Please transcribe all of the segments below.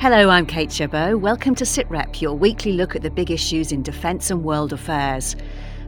Hello, I'm Kate Chabot. Welcome to SITREP, your weekly look at the big issues in defence and world affairs.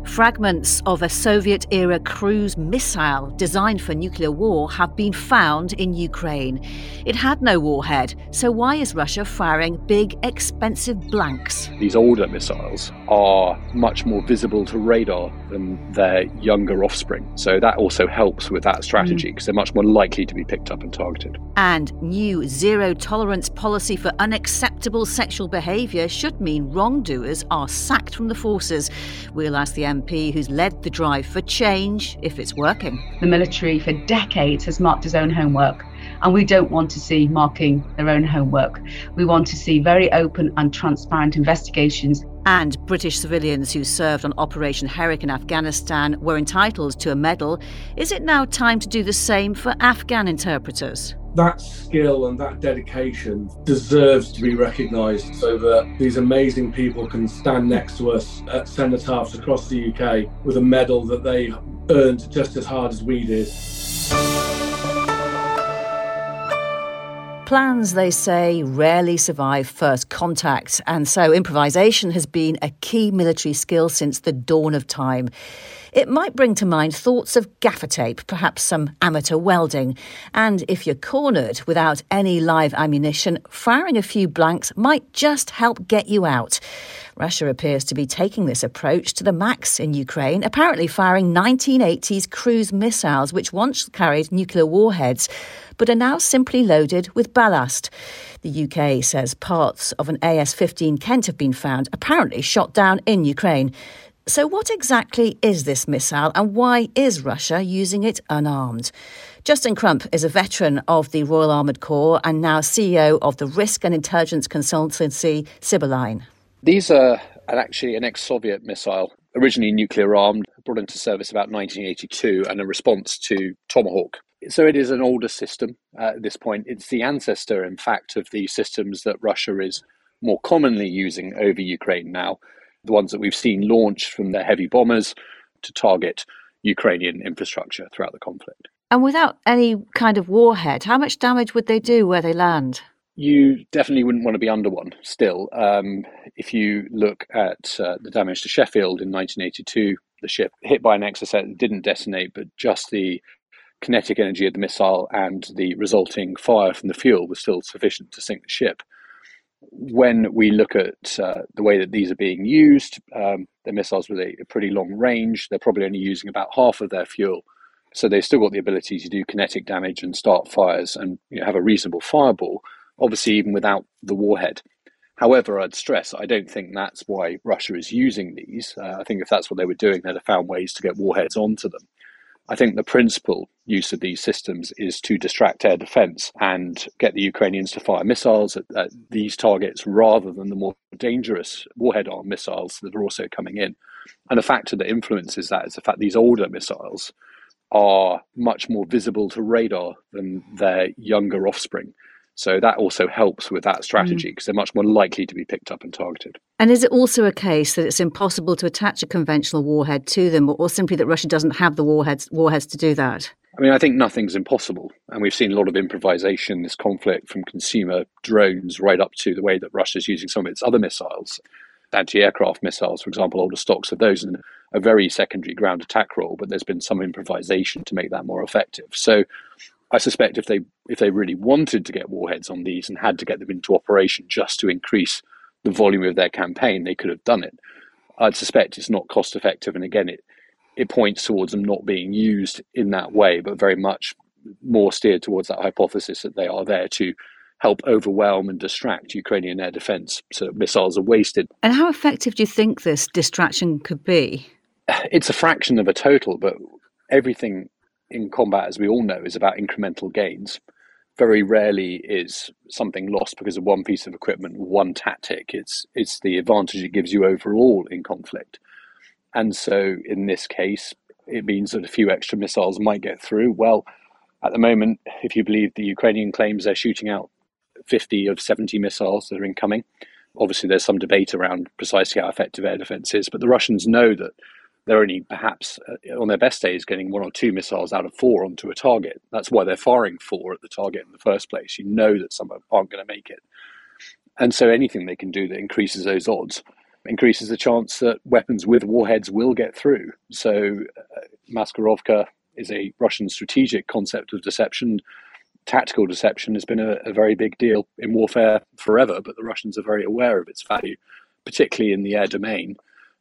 Fragments of a Soviet era cruise missile designed for nuclear war have been found in Ukraine. It had no warhead, so why is Russia firing big, expensive blanks? These older missiles are much more visible to radar than their younger offspring. So that also helps with that strategy because mm. they're much more likely to be picked up and targeted. And new zero tolerance policy for unacceptable sexual behaviour should mean wrongdoers are sacked from the forces. We'll ask the MP who's led the drive for change if it's working. The military for decades has marked its own homework. And we don't want to see marking their own homework. We want to see very open and transparent investigations. And British civilians who served on Operation Herrick in Afghanistan were entitled to a medal. Is it now time to do the same for Afghan interpreters? That skill and that dedication deserves to be recognised so that these amazing people can stand next to us at cenotaphs across the UK with a medal that they earned just as hard as we did. Plans, they say, rarely survive first contact, and so improvisation has been a key military skill since the dawn of time. It might bring to mind thoughts of gaffer tape, perhaps some amateur welding. And if you're cornered without any live ammunition, firing a few blanks might just help get you out. Russia appears to be taking this approach to the max in Ukraine, apparently firing 1980s cruise missiles, which once carried nuclear warheads, but are now simply loaded with ballast. The UK says parts of an AS 15 Kent have been found, apparently shot down in Ukraine. So, what exactly is this missile and why is Russia using it unarmed? Justin Crump is a veteran of the Royal Armoured Corps and now CEO of the risk and intelligence consultancy Sibylline. These are actually an ex Soviet missile, originally nuclear armed, brought into service about 1982 and a response to Tomahawk. So it is an older system at this point. It's the ancestor, in fact, of the systems that Russia is more commonly using over Ukraine now the ones that we've seen launched from their heavy bombers to target Ukrainian infrastructure throughout the conflict. And without any kind of warhead, how much damage would they do where they land? You definitely wouldn't want to be under one still. Um, if you look at uh, the damage to Sheffield in 1982, the ship hit by an Exocet didn't detonate, but just the kinetic energy of the missile and the resulting fire from the fuel was still sufficient to sink the ship when we look at uh, the way that these are being used, um, the missiles with a, a, pretty long range, they're probably only using about half of their fuel. So they've still got the ability to do kinetic damage and start fires and you know, have a reasonable fireball, obviously, even without the warhead. However, I'd stress I don't think that's why Russia is using these. Uh, I think if that's what they were doing, they'd have found ways to get warheads onto them. I think the principal use of these systems is to distract air defense and get the Ukrainians to fire missiles at, at these targets rather than the more dangerous warhead armed missiles that are also coming in. And a factor that influences that is the fact these older missiles are much more visible to radar than their younger offspring. So that also helps with that strategy because mm. they're much more likely to be picked up and targeted. And is it also a case that it's impossible to attach a conventional warhead to them, or simply that Russia doesn't have the warheads warheads to do that? I mean, I think nothing's impossible, and we've seen a lot of improvisation in this conflict, from consumer drones right up to the way that Russia's using some of its other missiles, anti-aircraft missiles, for example, older stocks of those in a very secondary ground attack role. But there's been some improvisation to make that more effective. So I suspect if they if they really wanted to get warheads on these and had to get them into operation just to increase the volume of their campaign, they could have done it. I'd suspect it's not cost effective, and again, it it points towards them not being used in that way, but very much more steered towards that hypothesis that they are there to help overwhelm and distract Ukrainian air defense so that missiles are wasted. And how effective do you think this distraction could be? It's a fraction of a total, but everything in combat, as we all know, is about incremental gains. Very rarely is something lost because of one piece of equipment, one tactic. It's it's the advantage it gives you overall in conflict. And so in this case, it means that a few extra missiles might get through. Well, at the moment, if you believe the Ukrainian claims they're shooting out 50 of 70 missiles that are incoming. Obviously, there's some debate around precisely how effective air defense is, but the Russians know that they're only perhaps uh, on their best days getting one or two missiles out of four onto a target. That's why they're firing four at the target in the first place. You know that some aren't going to make it. And so anything they can do that increases those odds increases the chance that weapons with warheads will get through. So, uh, Maskirovka is a Russian strategic concept of deception. Tactical deception has been a, a, very big deal in warfare forever, but the Russians are very aware of its value, particularly in the air domain.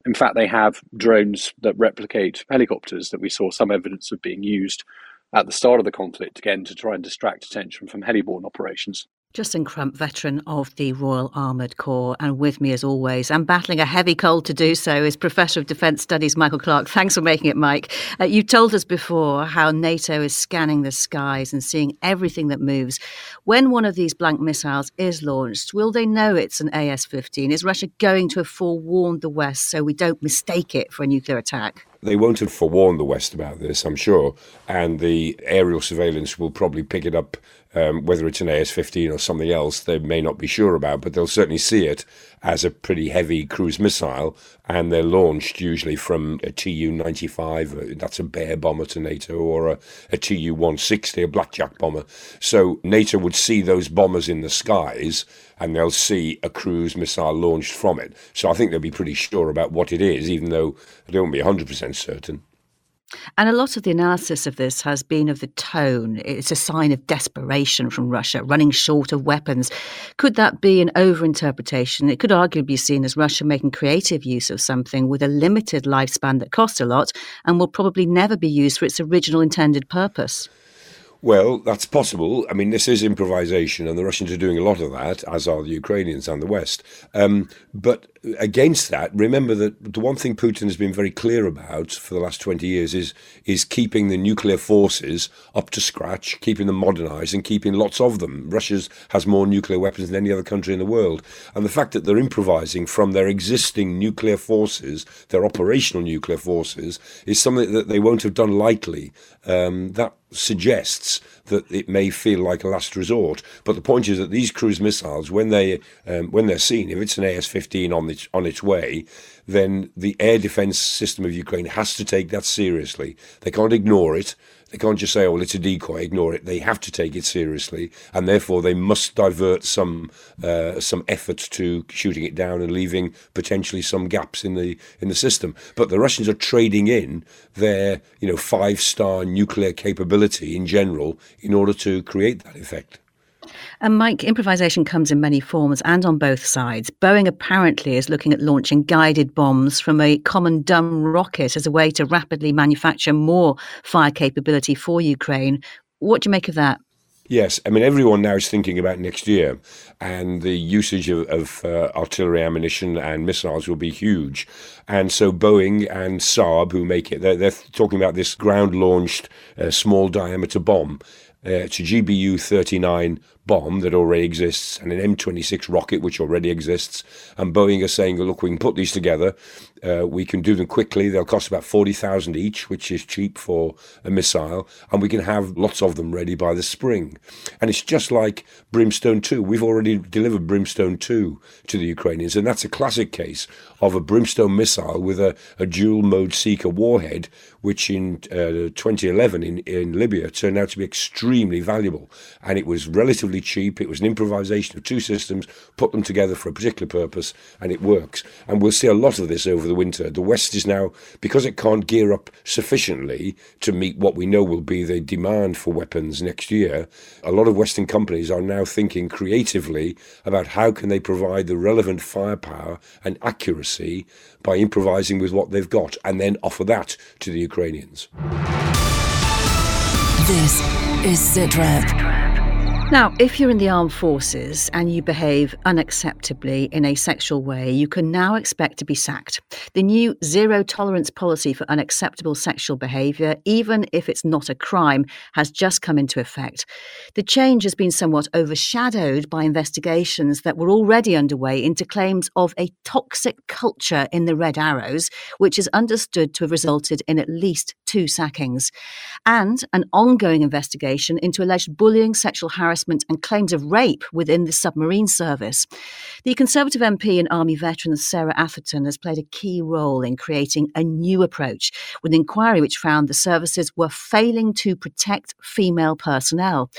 In fact, they have drones that replicate helicopters that we saw some evidence of being used at the start of the conflict, again, to try and distract attention from heliborne operations. Justin Crump, veteran of the Royal Armoured Corps, and with me as always, and battling a heavy cold to do so, is Professor of Defence Studies Michael Clarke. Thanks for making it, Mike. Uh, you told us before how NATO is scanning the skies and seeing everything that moves. When one of these blank missiles is launched, will they know it's an AS 15? Is Russia going to have forewarned the West so we don't mistake it for a nuclear attack? They won't have forewarned the West about this, I'm sure, and the aerial surveillance will probably pick it up um, whether it's an AS 15 or something else, they may not be sure about, but they'll certainly see it as a pretty heavy cruise missile. And they're launched usually from a Tu 95, uh, that's a Bear bomber to NATO, or a, a Tu 160, a Blackjack bomber. So NATO would see those bombers in the skies and they'll see a cruise missile launched from it. So I think they'll be pretty sure about what it is, even though they won't be 100% certain. And a lot of the analysis of this has been of the tone. It's a sign of desperation from Russia, running short of weapons. Could that be an overinterpretation? It could arguably be seen as Russia making creative use of something with a limited lifespan that costs a lot and will probably never be used for its original intended purpose. Well, that's possible. I mean, this is improvisation, and the Russians are doing a lot of that, as are the Ukrainians and the West. Um, but against that, remember that the one thing Putin has been very clear about for the last 20 years is is keeping the nuclear forces up to scratch, keeping them modernized, and keeping lots of them. Russia has more nuclear weapons than any other country in the world. And the fact that they're improvising from their existing nuclear forces, their operational nuclear forces, is something that they won't have done lightly. Um, that suggests that it may feel like a last resort. But the point is that these cruise missiles, when they um, when they're seen, if it's an AS-15 on its on its way, then the air defence system of Ukraine has to take that seriously. They can't ignore it. They can't just say, "Oh, well, it's a decoy, ignore it." They have to take it seriously, and therefore they must divert some uh, some effort to shooting it down and leaving potentially some gaps in the in the system. But the Russians are trading in their you know five star nuclear capability in general in order to create that effect. And Mike, improvisation comes in many forms and on both sides. Boeing apparently is looking at launching guided bombs from a common dumb rocket as a way to rapidly manufacture more fire capability for Ukraine. What do you make of that? Yes, I mean everyone now is thinking about next year, and the usage of, of uh, artillery ammunition and missiles will be huge. And so Boeing and Saab, who make it, they're, they're talking about this ground-launched uh, small diameter bomb. Uh, it's a GBU 39 bomb that already exists and an M26 rocket which already exists. And Boeing are saying, look, we can put these together. Uh, we can do them quickly. They'll cost about 40,000 each, which is cheap for a missile. And we can have lots of them ready by the spring. And it's just like Brimstone 2. We've already delivered Brimstone 2 to the Ukrainians. And that's a classic case of a Brimstone missile with a, a dual mode seeker warhead, which in uh, 2011 in, in Libya turned out to be extremely valuable. And it was relatively cheap. It was an improvisation of two systems, put them together for a particular purpose, and it works. And we'll see a lot of this over the winter. The West is now, because it can't gear up sufficiently to meet what we know will be the demand for weapons next year, a lot of Western companies are now thinking creatively about how can they provide the relevant firepower and accuracy by improvising with what they've got and then offer that to the Ukrainians. This is Sitrep. Now, if you're in the armed forces and you behave unacceptably in a sexual way, you can now expect to be sacked. The new zero tolerance policy for unacceptable sexual behaviour, even if it's not a crime, has just come into effect. The change has been somewhat overshadowed by investigations that were already underway into claims of a toxic culture in the Red Arrows, which is understood to have resulted in at least two sackings, and an ongoing investigation into alleged bullying, sexual harassment harassment and claims of rape within the submarine service. The Conservative MP and Army veteran Sarah Atherton has played a key role in creating a new approach with an inquiry which found the services were failing to protect female personnel.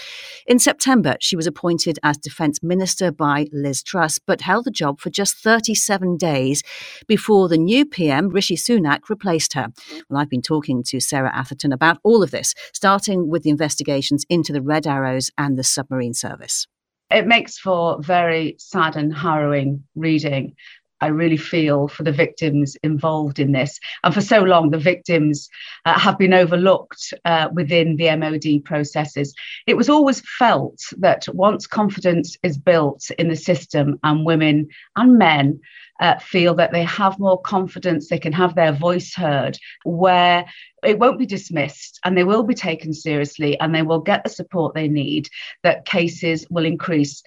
In September, she was appointed as Defence Minister by Liz Truss, but held the job for just 37 days before the new PM, Rishi Sunak, replaced her. Well, I've been talking to Sarah Atherton about all of this, starting with the investigations into the Red Arrows and the submarine service. It makes for very sad and harrowing reading. I really feel for the victims involved in this. And for so long, the victims uh, have been overlooked uh, within the MOD processes. It was always felt that once confidence is built in the system and women and men uh, feel that they have more confidence, they can have their voice heard, where it won't be dismissed and they will be taken seriously and they will get the support they need, that cases will increase.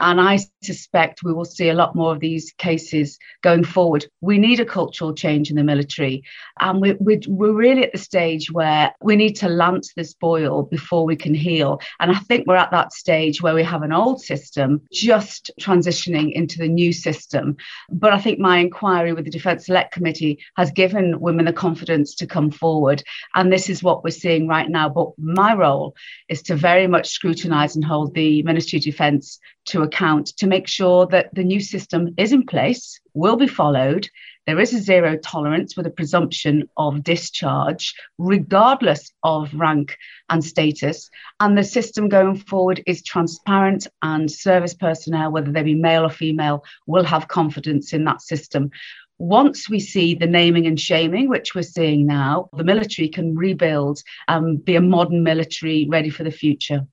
And I suspect we will see a lot more of these cases going forward. We need a cultural change in the military. And we, we, we're really at the stage where we need to lance this boil before we can heal. And I think we're at that stage where we have an old system just transitioning into the new system. But I think my inquiry with the Defence Select Committee has given women the confidence to come forward. And this is what we're seeing right now. But my role is to very much scrutinise and hold the Ministry of Defence to account to make sure that the new system is in place, will be followed. There is a zero tolerance with a presumption of discharge, regardless of rank and status. And the system going forward is transparent, and service personnel, whether they be male or female, will have confidence in that system. Once we see the naming and shaming, which we're seeing now, the military can rebuild and be a modern military ready for the future.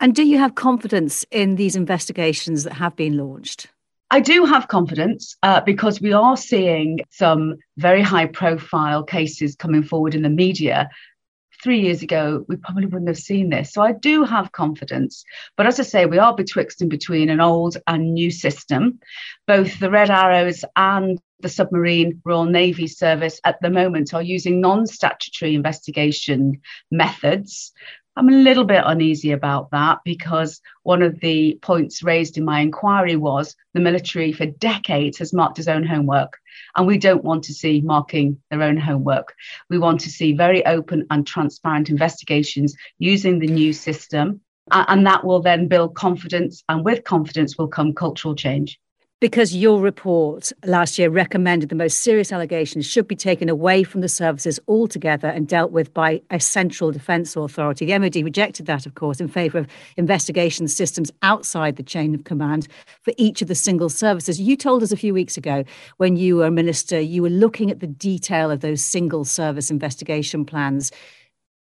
And do you have confidence in these investigations that have been launched? I do have confidence uh, because we are seeing some very high profile cases coming forward in the media. Three years ago, we probably wouldn't have seen this. So I do have confidence. But as I say, we are betwixt and between an old and new system. Both the Red Arrows and the Submarine Royal Navy Service at the moment are using non statutory investigation methods, I'm a little bit uneasy about that because one of the points raised in my inquiry was the military for decades has marked its own homework, and we don't want to see marking their own homework. We want to see very open and transparent investigations using the new system, and that will then build confidence, and with confidence will come cultural change because your report last year recommended the most serious allegations should be taken away from the services altogether and dealt with by a central defence authority. The MOD rejected that, of course, in favour of investigation systems outside the chain of command for each of the single services. You told us a few weeks ago when you were minister, you were looking at the detail of those single service investigation plans.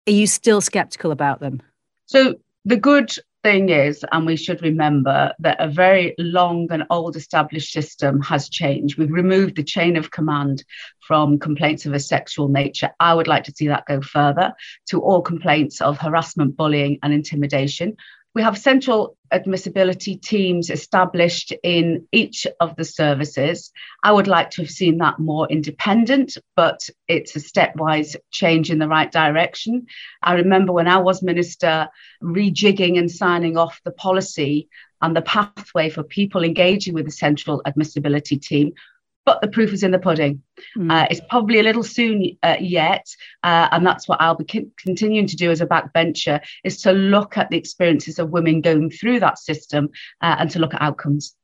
Are you still sceptical about them? So, the good thing is, and we should remember that a very long and old established system has changed. We've removed the chain of command from complaints of a sexual nature. I would like to see that go further to all complaints of harassment, bullying, and intimidation. We have central admissibility teams established in each of the services. I would like to have seen that more independent, but it's a stepwise change in the right direction. I remember when I was minister, rejigging and signing off the policy and the pathway for people engaging with the central admissibility team but the proof is in the pudding. Mm. Uh, it's probably a little soon uh, yet, uh, and that's what I'll be c- continuing to do as a backbencher is to look at the experiences of women going through that system uh, and to look at outcomes.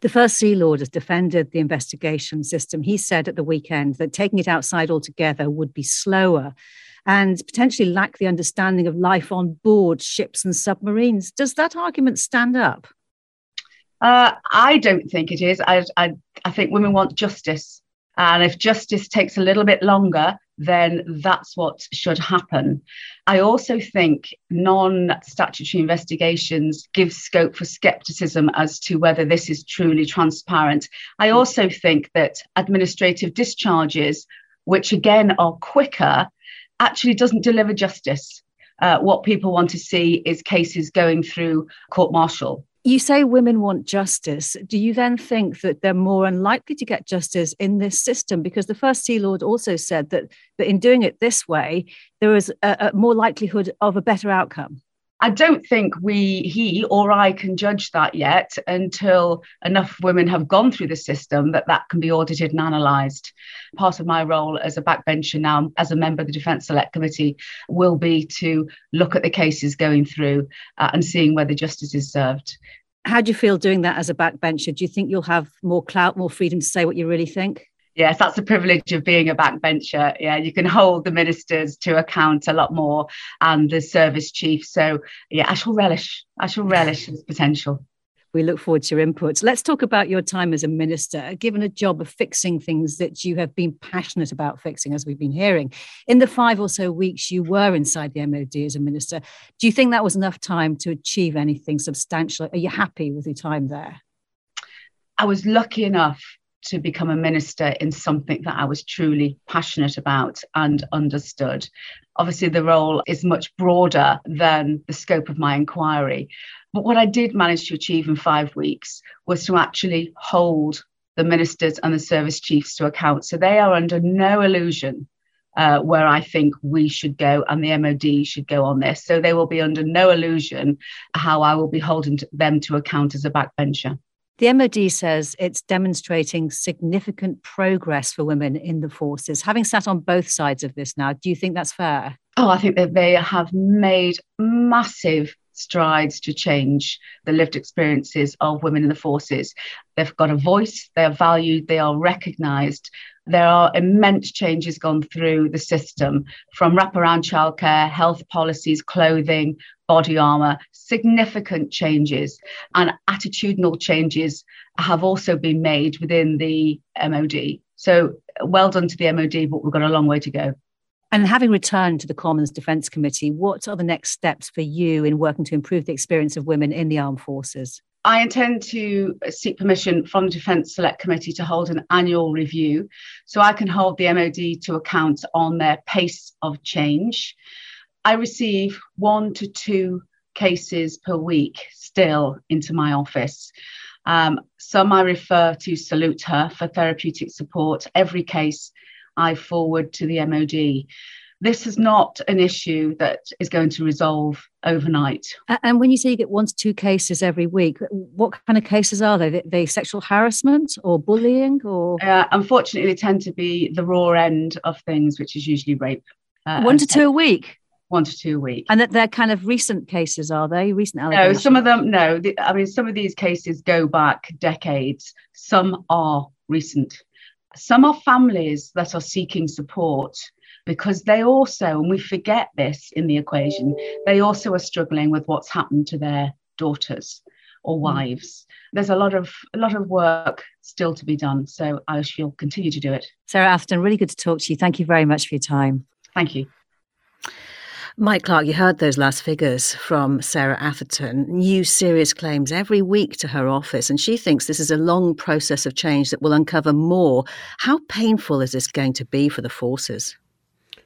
The First Sea Lord has defended the investigation system. He said at the weekend that taking it outside altogether would be slower and potentially lack the understanding of life on board ships and submarines. Does that argument stand up? Uh, I don't think it is. I, I, I think women want justice. And if justice takes a little bit longer, then that's what should happen. I also think non statutory investigations give scope for skepticism as to whether this is truly transparent. I also think that administrative discharges, which again are quicker, actually doesn't deliver justice. Uh, what people want to see is cases going through court martial you say women want justice. Do you then think that they're more unlikely to get justice in this system? Because the first Sea Lord also said that, that in doing it this way, there is a, a more likelihood of a better outcome. I don't think we, he or I, can judge that yet until enough women have gone through the system that that can be audited and analysed. Part of my role as a backbencher now, as a member of the Defence Select Committee, will be to look at the cases going through uh, and seeing whether justice is served. How do you feel doing that as a backbencher? Do you think you'll have more clout, more freedom to say what you really think? Yes, that's the privilege of being a backbencher. Yeah, you can hold the ministers to account a lot more and the service chief. So, yeah, I shall relish. I shall relish this potential. We look forward to your inputs. Let's talk about your time as a minister, given a job of fixing things that you have been passionate about fixing, as we've been hearing. In the five or so weeks you were inside the MOD as a minister, do you think that was enough time to achieve anything substantial? Are you happy with your time there? I was lucky enough to become a minister in something that I was truly passionate about and understood. Obviously, the role is much broader than the scope of my inquiry. But what I did manage to achieve in five weeks was to actually hold the ministers and the service chiefs to account. So they are under no illusion uh, where I think we should go and the MOD should go on this. So they will be under no illusion how I will be holding them to account as a backbencher. The MOD says it's demonstrating significant progress for women in the forces. Having sat on both sides of this now, do you think that's fair? Oh, I think that they have made massive strides to change the lived experiences of women in the forces. They've got a voice, they are valued, they are recognised. There are immense changes gone through the system from wraparound childcare, health policies, clothing, body armour, significant changes and attitudinal changes have also been made within the MOD. So well done to the MOD, but we've got a long way to go. And having returned to the Commons Defence Committee, what are the next steps for you in working to improve the experience of women in the armed forces? I intend to seek permission from the Defence Select Committee to hold an annual review so I can hold the MOD to account on their pace of change. I receive one to two cases per week still into my office. Um, some I refer to Salute Her for therapeutic support. Every case I forward to the MOD. This is not an issue that is going to resolve overnight. And when you say you get one to two cases every week, what kind of cases are they? Are they sexual harassment or bullying or? Uh, unfortunately, they tend to be the raw end of things, which is usually rape. Uh, one to two a week one to two a week. And that they're kind of recent cases, are they? Recent allegations? No, some of them, no. The, I mean, some of these cases go back decades. Some are recent. Some are families that are seeking support because they also, and we forget this in the equation, they also are struggling with what's happened to their daughters or hmm. wives. There's a lot of a lot of work still to be done. So I shall continue to do it. Sarah Atherton, really good to talk to you. Thank you very much for your time. Thank you. Mike Clarke, you heard those last figures from Sarah Atherton. New serious claims every week to her office, and she thinks this is a long process of change that will uncover more. How painful is this going to be for the forces?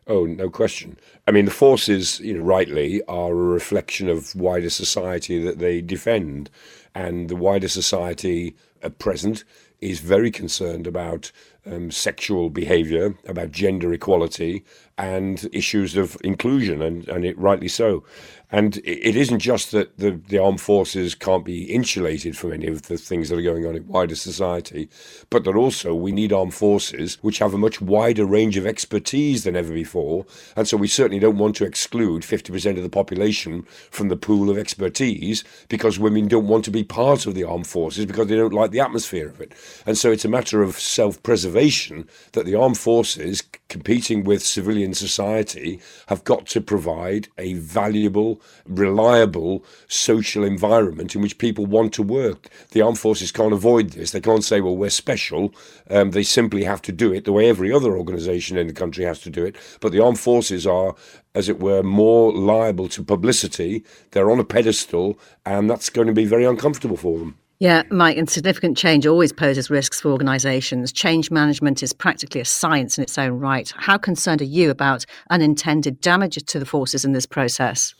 Oh, no question. I mean, the forces, you know, rightly, are a reflection of wider society that they defend, and the wider society at present is very concerned about um, sexual behaviour, about gender equality, and issues of inclusion, and, and it rightly so. And it isn't just that the, the armed forces can't be insulated from any of the things that are going on in wider society, but that also we need armed forces which have a much wider range of expertise than ever before. And so we certainly don't want to exclude 50% of the population from the pool of expertise because women don't want to be part of the armed forces because they don't like the atmosphere of it. And so it's a matter of self preservation that the armed forces, competing with civilian society, have got to provide a valuable reliable social environment in which people want to work. The armed forces can't avoid this. They can't say, well, we're special. Um, they simply have to do it the way every other organisation in the country has to do it. But the armed forces are, as it were, more liable to publicity. They're on a pedestal, and that's going to be very uncomfortable for them. Yeah, Mike, and significant change always poses risks for organisations. Change management is practically a science in its own right. How concerned are you about unintended damage to the forces in this process?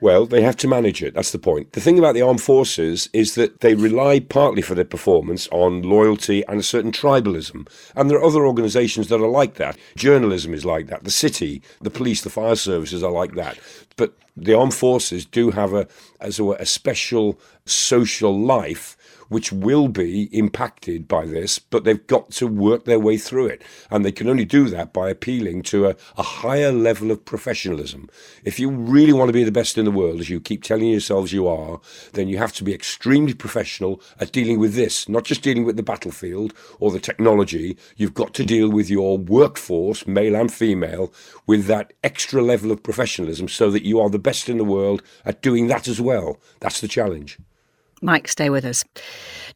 Well, they have to manage it. That's the point. The thing about the armed forces is that they rely partly for their performance on loyalty and a certain tribalism. And there are other organisations that are like that. Journalism is like that. The city, the police, the fire services are like that. But the armed forces do have a as a, a special social life which will be impacted by this, but they've got to work their way through it. And they can only do that by appealing to a, a higher level of professionalism. If you really want to be the best in the world, as you keep telling yourselves you are, then you have to be extremely professional at dealing with this, not just dealing with the battlefield or the technology. You've got to deal with your workforce, male and female, with that extra level of professionalism so that you are the best in the world at doing that as well. That's the challenge. Mike, stay with us.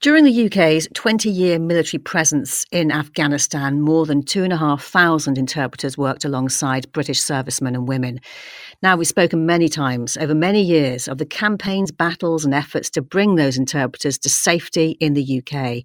During the UK's 20 year military presence in Afghanistan, more than 2,500 interpreters worked alongside British servicemen and women. Now, we've spoken many times over many years of the campaigns, battles, and efforts to bring those interpreters to safety in the UK.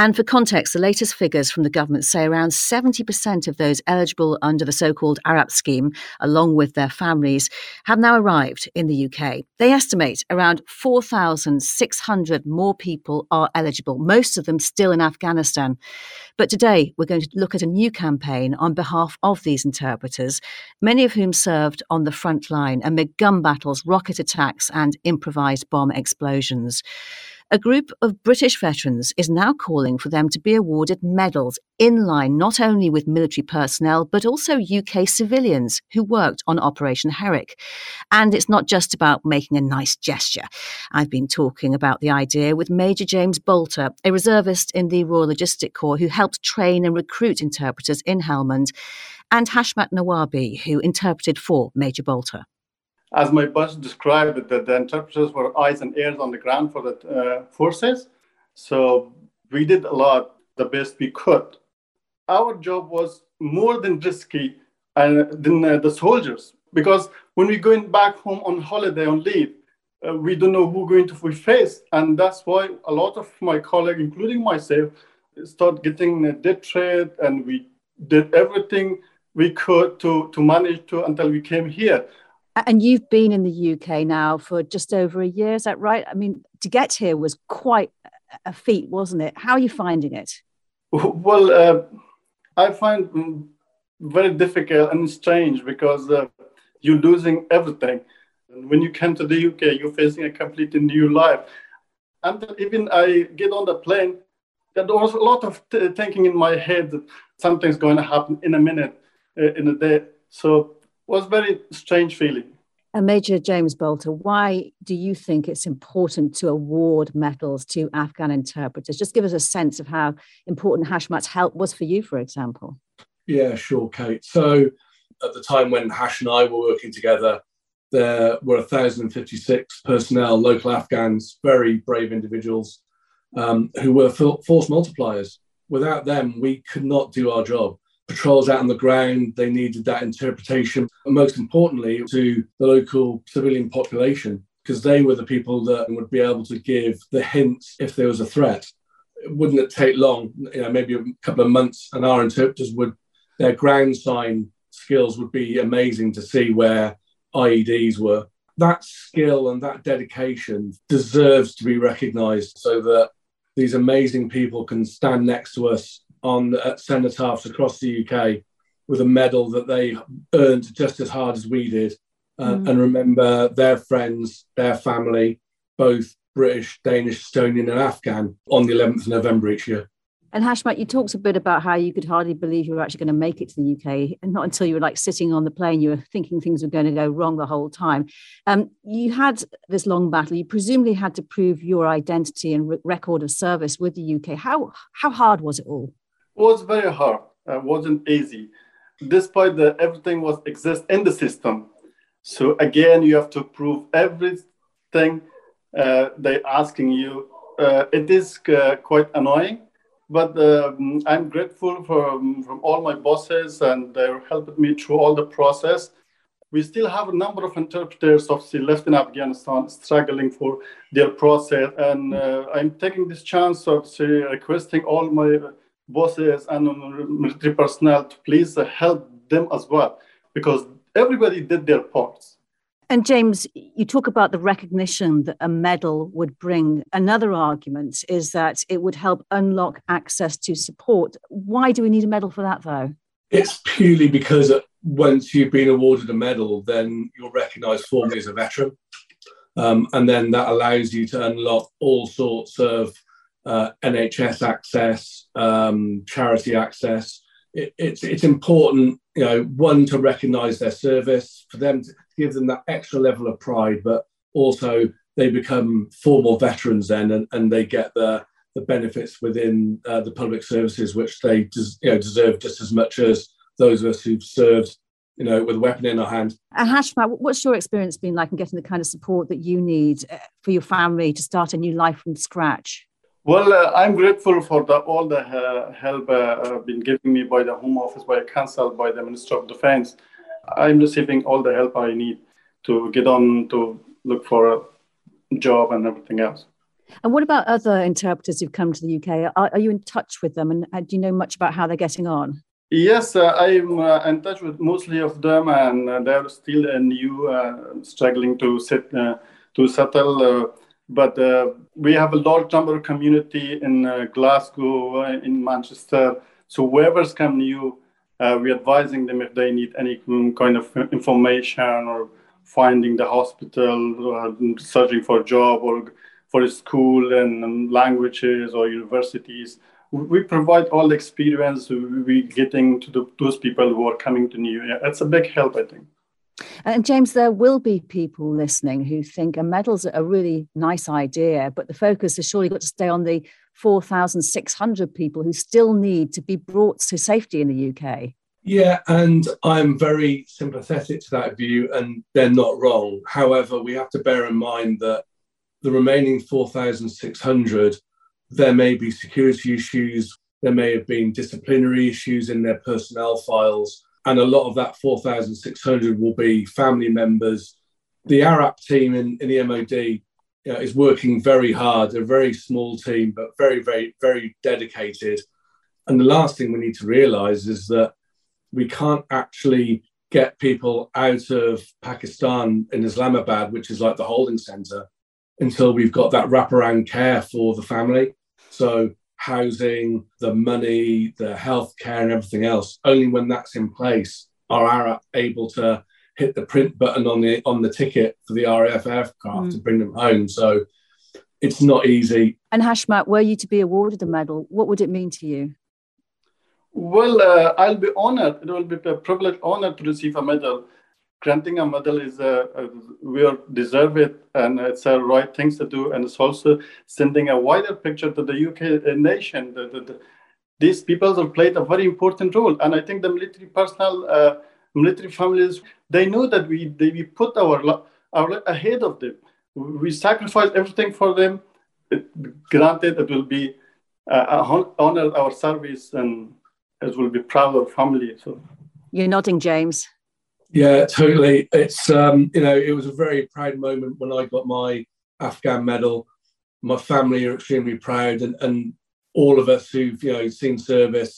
And for context, the latest figures from the government say around 70% of those eligible under the so called ARAP scheme, along with their families, have now arrived in the UK. They estimate around 4,600 more people are eligible, most of them still in Afghanistan. But today, we're going to look at a new campaign on behalf of these interpreters, many of whom served on the front line amid gun battles, rocket attacks, and improvised bomb explosions. A group of British veterans is now calling for them to be awarded medals in line not only with military personnel, but also UK civilians who worked on Operation Herrick. And it's not just about making a nice gesture. I've been talking about the idea with Major James Bolter, a reservist in the Royal Logistic Corps who helped train and recruit interpreters in Helmand, and Hashmat Nawabi, who interpreted for Major Bolter as my boss described it, that the interpreters were eyes and ears on the ground for the uh, forces. So we did a lot, the best we could. Our job was more than risky uh, than uh, the soldiers because when we're going back home on holiday on leave, uh, we don't know who going to we face, and that's why a lot of my colleagues, including myself, start getting a dead trade, and we did everything we could to to manage to until we came here. And you've been in the UK now for just over a year, is that right? I mean, to get here was quite a feat, wasn't it? How are you finding it? Well, uh, I find very difficult and strange because uh, you're losing everything. And when you come to the UK, you're facing a completely new life. And even I get on the plane, there was a lot of t- thinking in my head that something's going to happen in a minute, uh, in a day. So was very strange feeling. And Major James Bolter, why do you think it's important to award medals to Afghan interpreters? Just give us a sense of how important Hashmat's help was for you, for example. Yeah, sure, Kate. So at the time when Hash and I were working together, there were 1,056 personnel, local Afghans, very brave individuals um, who were force multipliers. Without them, we could not do our job patrols out on the ground, they needed that interpretation. And most importantly, to the local civilian population, because they were the people that would be able to give the hints if there was a threat. Wouldn't it take long, you know, maybe a couple of months, and our interpreters would, their ground sign skills would be amazing to see where IEDs were. That skill and that dedication deserves to be recognized so that these amazing people can stand next to us on at cenotaphs across the UK with a medal that they earned just as hard as we did, uh, mm. and remember their friends, their family, both British, Danish, Estonian, and Afghan on the 11th of November each year. And Hashmat, you talked a bit about how you could hardly believe you were actually going to make it to the UK, and not until you were like sitting on the plane, you were thinking things were going to go wrong the whole time. Um, you had this long battle. You presumably had to prove your identity and re- record of service with the UK. How how hard was it all? Was very hard. It uh, wasn't easy, despite that everything was exist in the system. So again, you have to prove everything uh, they're asking you. Uh, it is uh, quite annoying, but um, I'm grateful for um, from all my bosses, and they're helping me through all the process. We still have a number of interpreters obviously left in Afghanistan struggling for their process, and uh, I'm taking this chance of requesting all my bosses and military personnel to please help them as well, because everybody did their parts. And James, you talk about the recognition that a medal would bring. Another argument is that it would help unlock access to support. Why do we need a medal for that, though? It's purely because once you've been awarded a medal, then you're recognised formally as a veteran. Um, and then that allows you to unlock all sorts of uh, NHS access, um, charity access. It, it's it's important, you know, one to recognise their service for them to give them that extra level of pride, but also they become formal veterans then, and, and they get the the benefits within uh, the public services, which they des- you know, deserve just as much as those of us who've served you know, with a weapon in our hand. And Hashmat, what's your experience been like in getting the kind of support that you need uh, for your family to start a new life from scratch? Well, uh, I'm grateful for the, all the uh, help uh, been given me by the Home Office, by the Council, by the Minister of Defense. I'm receiving all the help I need to get on to look for a job and everything else. And what about other interpreters who've come to the UK? Are, are you in touch with them, and uh, do you know much about how they're getting on? Yes, uh, I'm uh, in touch with mostly of them, and uh, they're still new, uh, struggling to set uh, to settle. Uh, but we have a large number of community in uh, Glasgow, uh, in Manchester. So whoever's come new, uh, we're advising them if they need any kind of information or finding the hospital, searching for a job or for a school and um, languages or universities we provide all the experience we're getting to the, those people who are coming to New York. It's a big help, I think. And James, there will be people listening who think a medal's a really nice idea, but the focus has surely got to stay on the 4,600 people who still need to be brought to safety in the UK. Yeah, and I'm very sympathetic to that view, and they're not wrong. However, we have to bear in mind that the remaining 4,600 there may be security issues, there may have been disciplinary issues in their personnel files, and a lot of that 4,600 will be family members. The ARAP team in, in the MOD you uh, know, is working very hard, a very small team, but very, very, very dedicated. And the last thing we need to realize is that we can't actually get people out of Pakistan in Islamabad, which is like the holding center, until we've got that wraparound care for the family. So housing, the money, the healthcare, and everything else. Only when that's in place are ARAP able to hit the print button on the on the ticket for the RAF aircraft mm. to bring them home. So it's not easy. And Hashmat, were you to be awarded a medal, what would it mean to you? Well, uh, I'll be honored. It will be a privilege, honor to receive a medal granting a medal is a, a, we deserve it and it's a right thing to do and it's also sending a wider picture to the uk nation. The, the, the, these people have played a very important role and i think the military personnel uh, military families they know that we they, we put our our ahead of them. We sacrifice everything for them. It, granted it will be uh, honor our service and it will be proud of our family so. You're nodding james yeah, totally. It's um, you know, it was a very proud moment when I got my Afghan medal. My family are extremely proud, and, and all of us who've you know seen service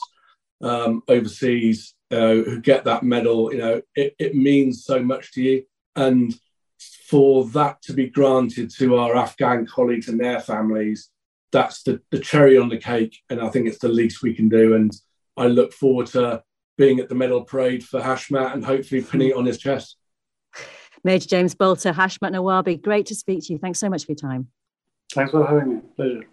um, overseas uh, who get that medal, you know, it, it means so much to you. And for that to be granted to our Afghan colleagues and their families, that's the, the cherry on the cake. And I think it's the least we can do. And I look forward to being at the medal parade for Hashmat and hopefully pinning it on his chest. Major James Bolter, Hashmat Nawabi, great to speak to you. Thanks so much for your time. Thanks for having me. Pleasure.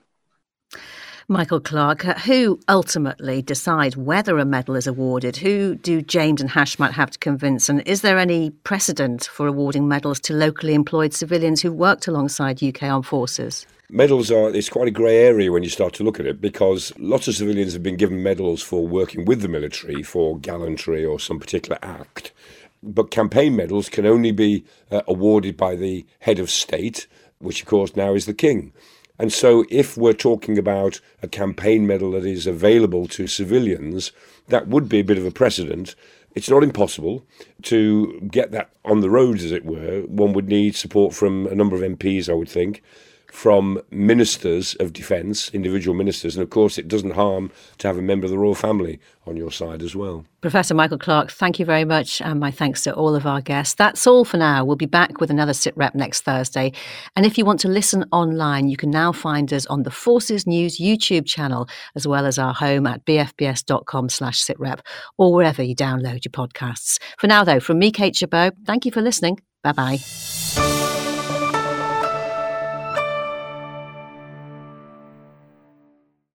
Michael Clarke, who ultimately decide whether a medal is awarded? Who do James and Hashmat have to convince? And is there any precedent for awarding medals to locally employed civilians who worked alongside UK armed forces? Medals are, it's quite a grey area when you start to look at it because lots of civilians have been given medals for working with the military for gallantry or some particular act. But campaign medals can only be uh, awarded by the head of state, which of course now is the king. And so, if we're talking about a campaign medal that is available to civilians, that would be a bit of a precedent. It's not impossible to get that on the roads, as it were. One would need support from a number of MPs, I would think. From ministers of defence, individual ministers, and of course it doesn't harm to have a member of the royal family on your side as well. Professor Michael Clarke, thank you very much, and my thanks to all of our guests. That's all for now. We'll be back with another SITREP next Thursday. And if you want to listen online, you can now find us on the Forces News YouTube channel, as well as our home at bfbs.com slash sitrep, or wherever you download your podcasts. For now, though, from me, Kate Chabot, thank you for listening. Bye bye.